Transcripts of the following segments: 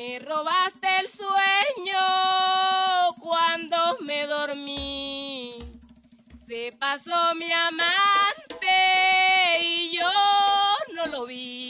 Me robaste el sueño cuando me dormí. Se pasó mi amante y yo no lo vi.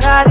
Da da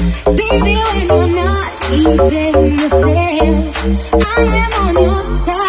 Baby, when you're not even yourself, I am on your side.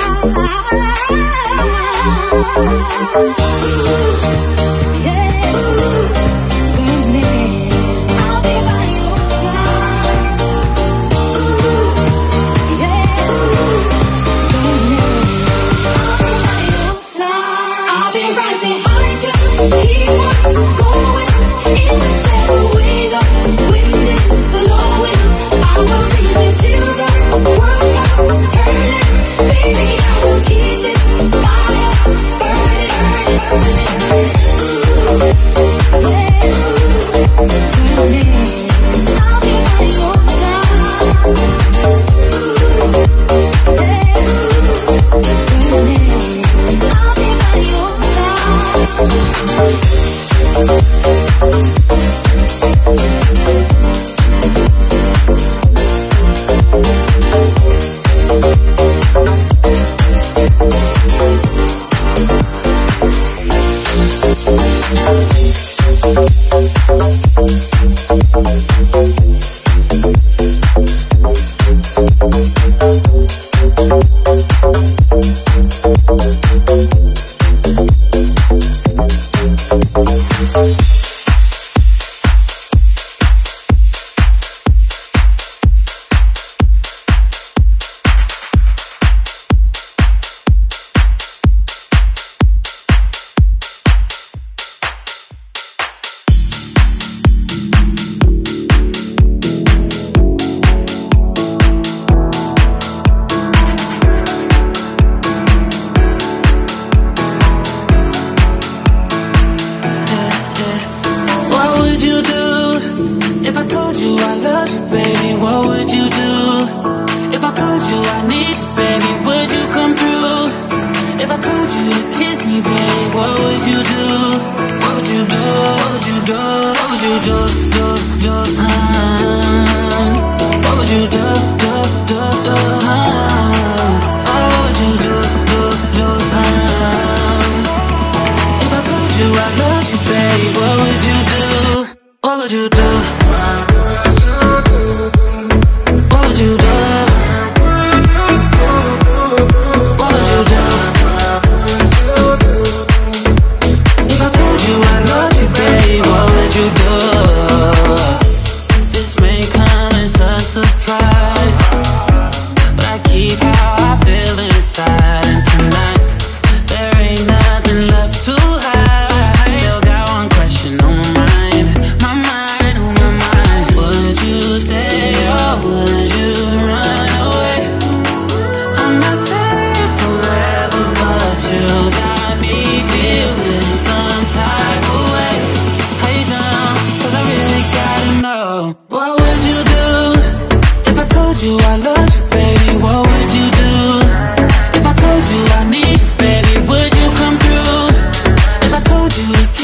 look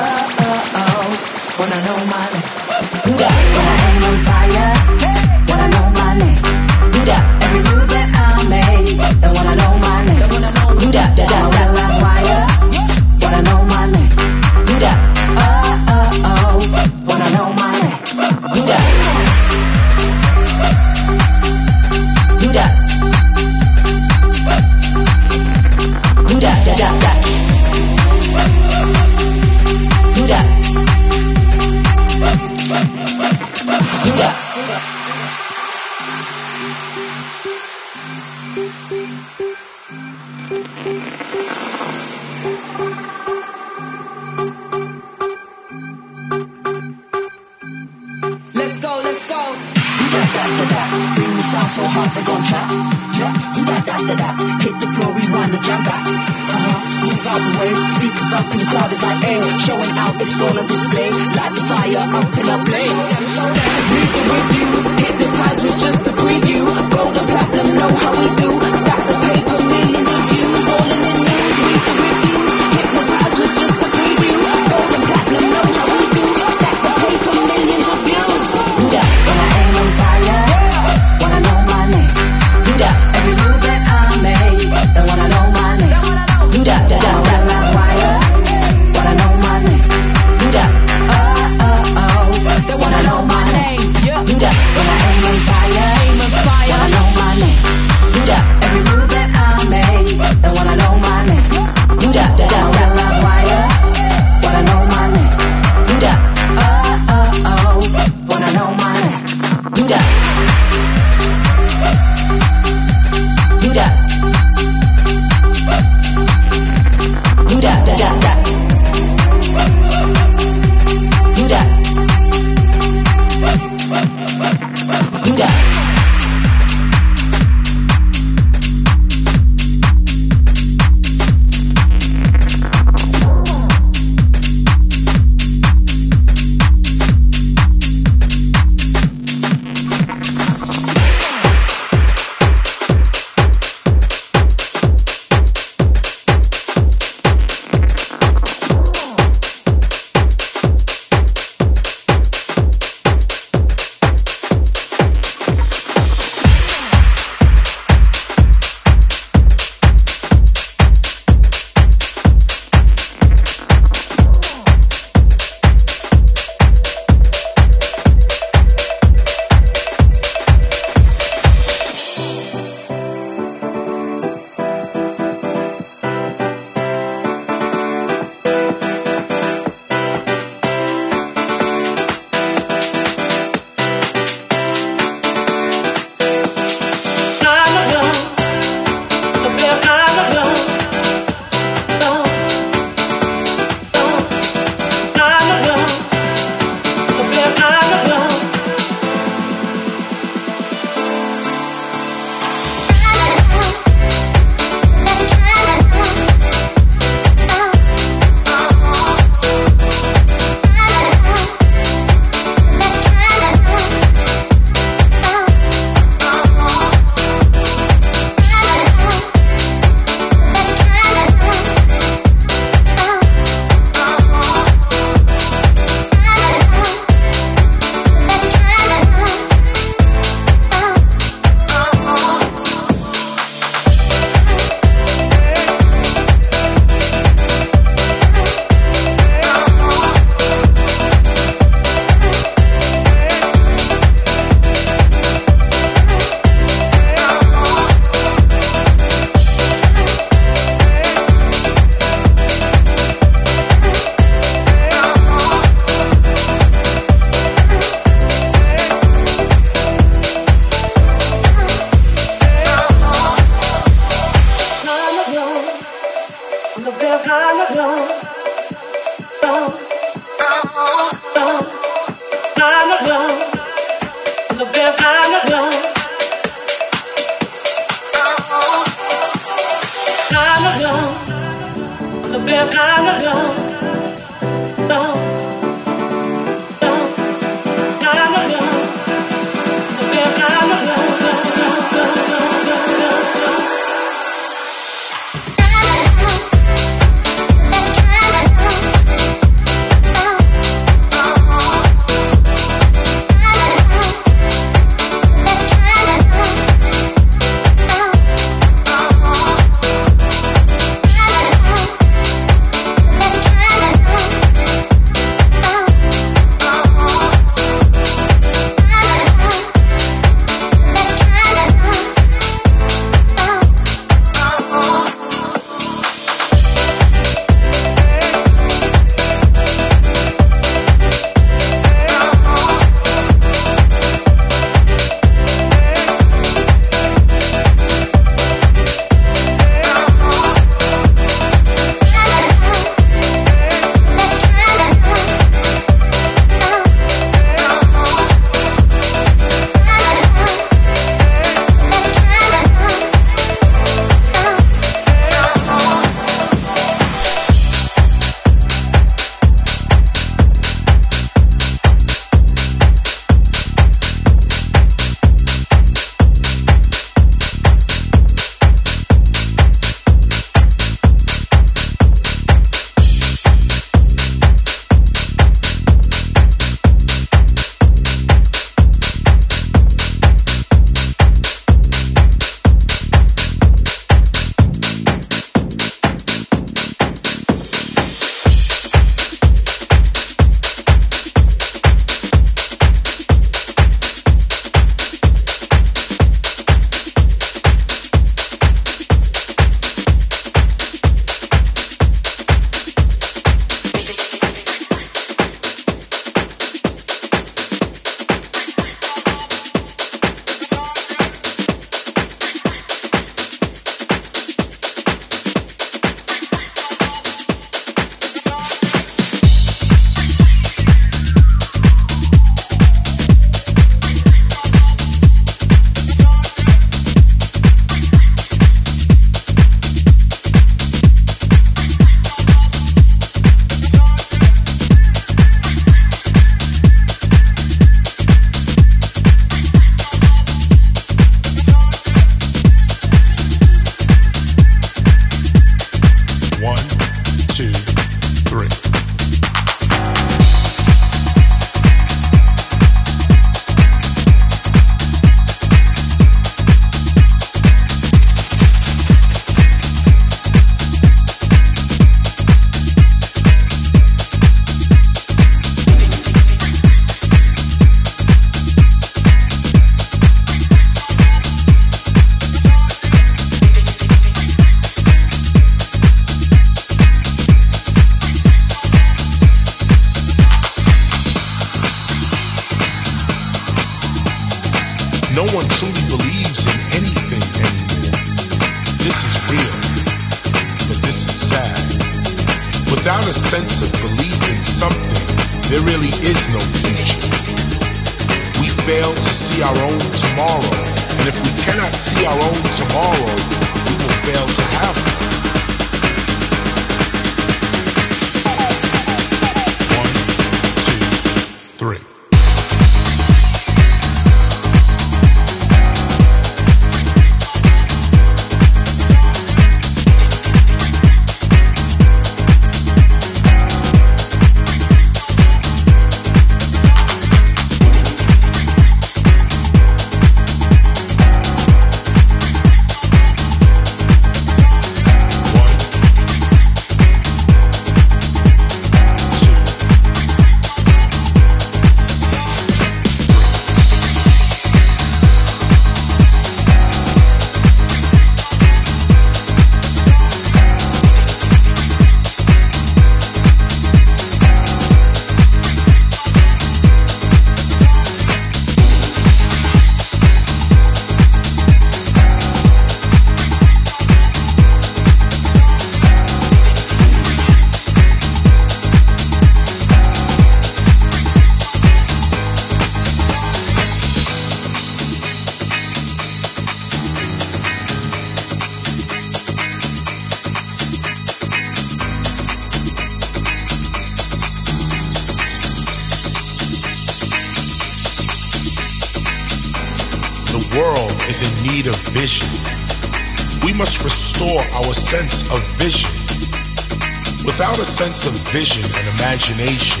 vision and imagination,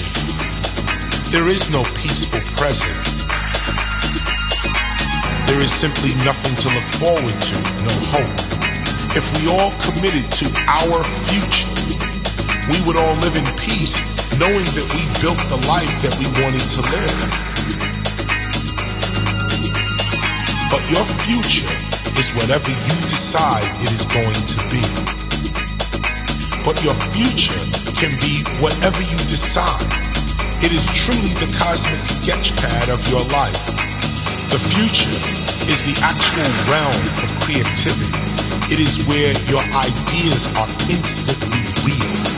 there is no peaceful present. There is simply nothing to look forward to, no hope. If we all committed to our future, we would all live in peace, knowing that we built the life that we wanted to live. But your future is whatever you decide it is going to be. But your future can be whatever you decide. It is truly the cosmic sketchpad of your life. The future is the actual realm of creativity. It is where your ideas are instantly real. Real.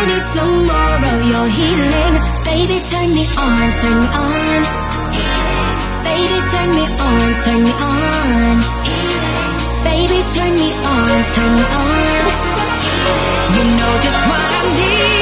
I need some more of your healing. Baby, turn me on, turn me on. Baby, turn me on, turn me on. Baby, turn me on, turn me on. You know just what I need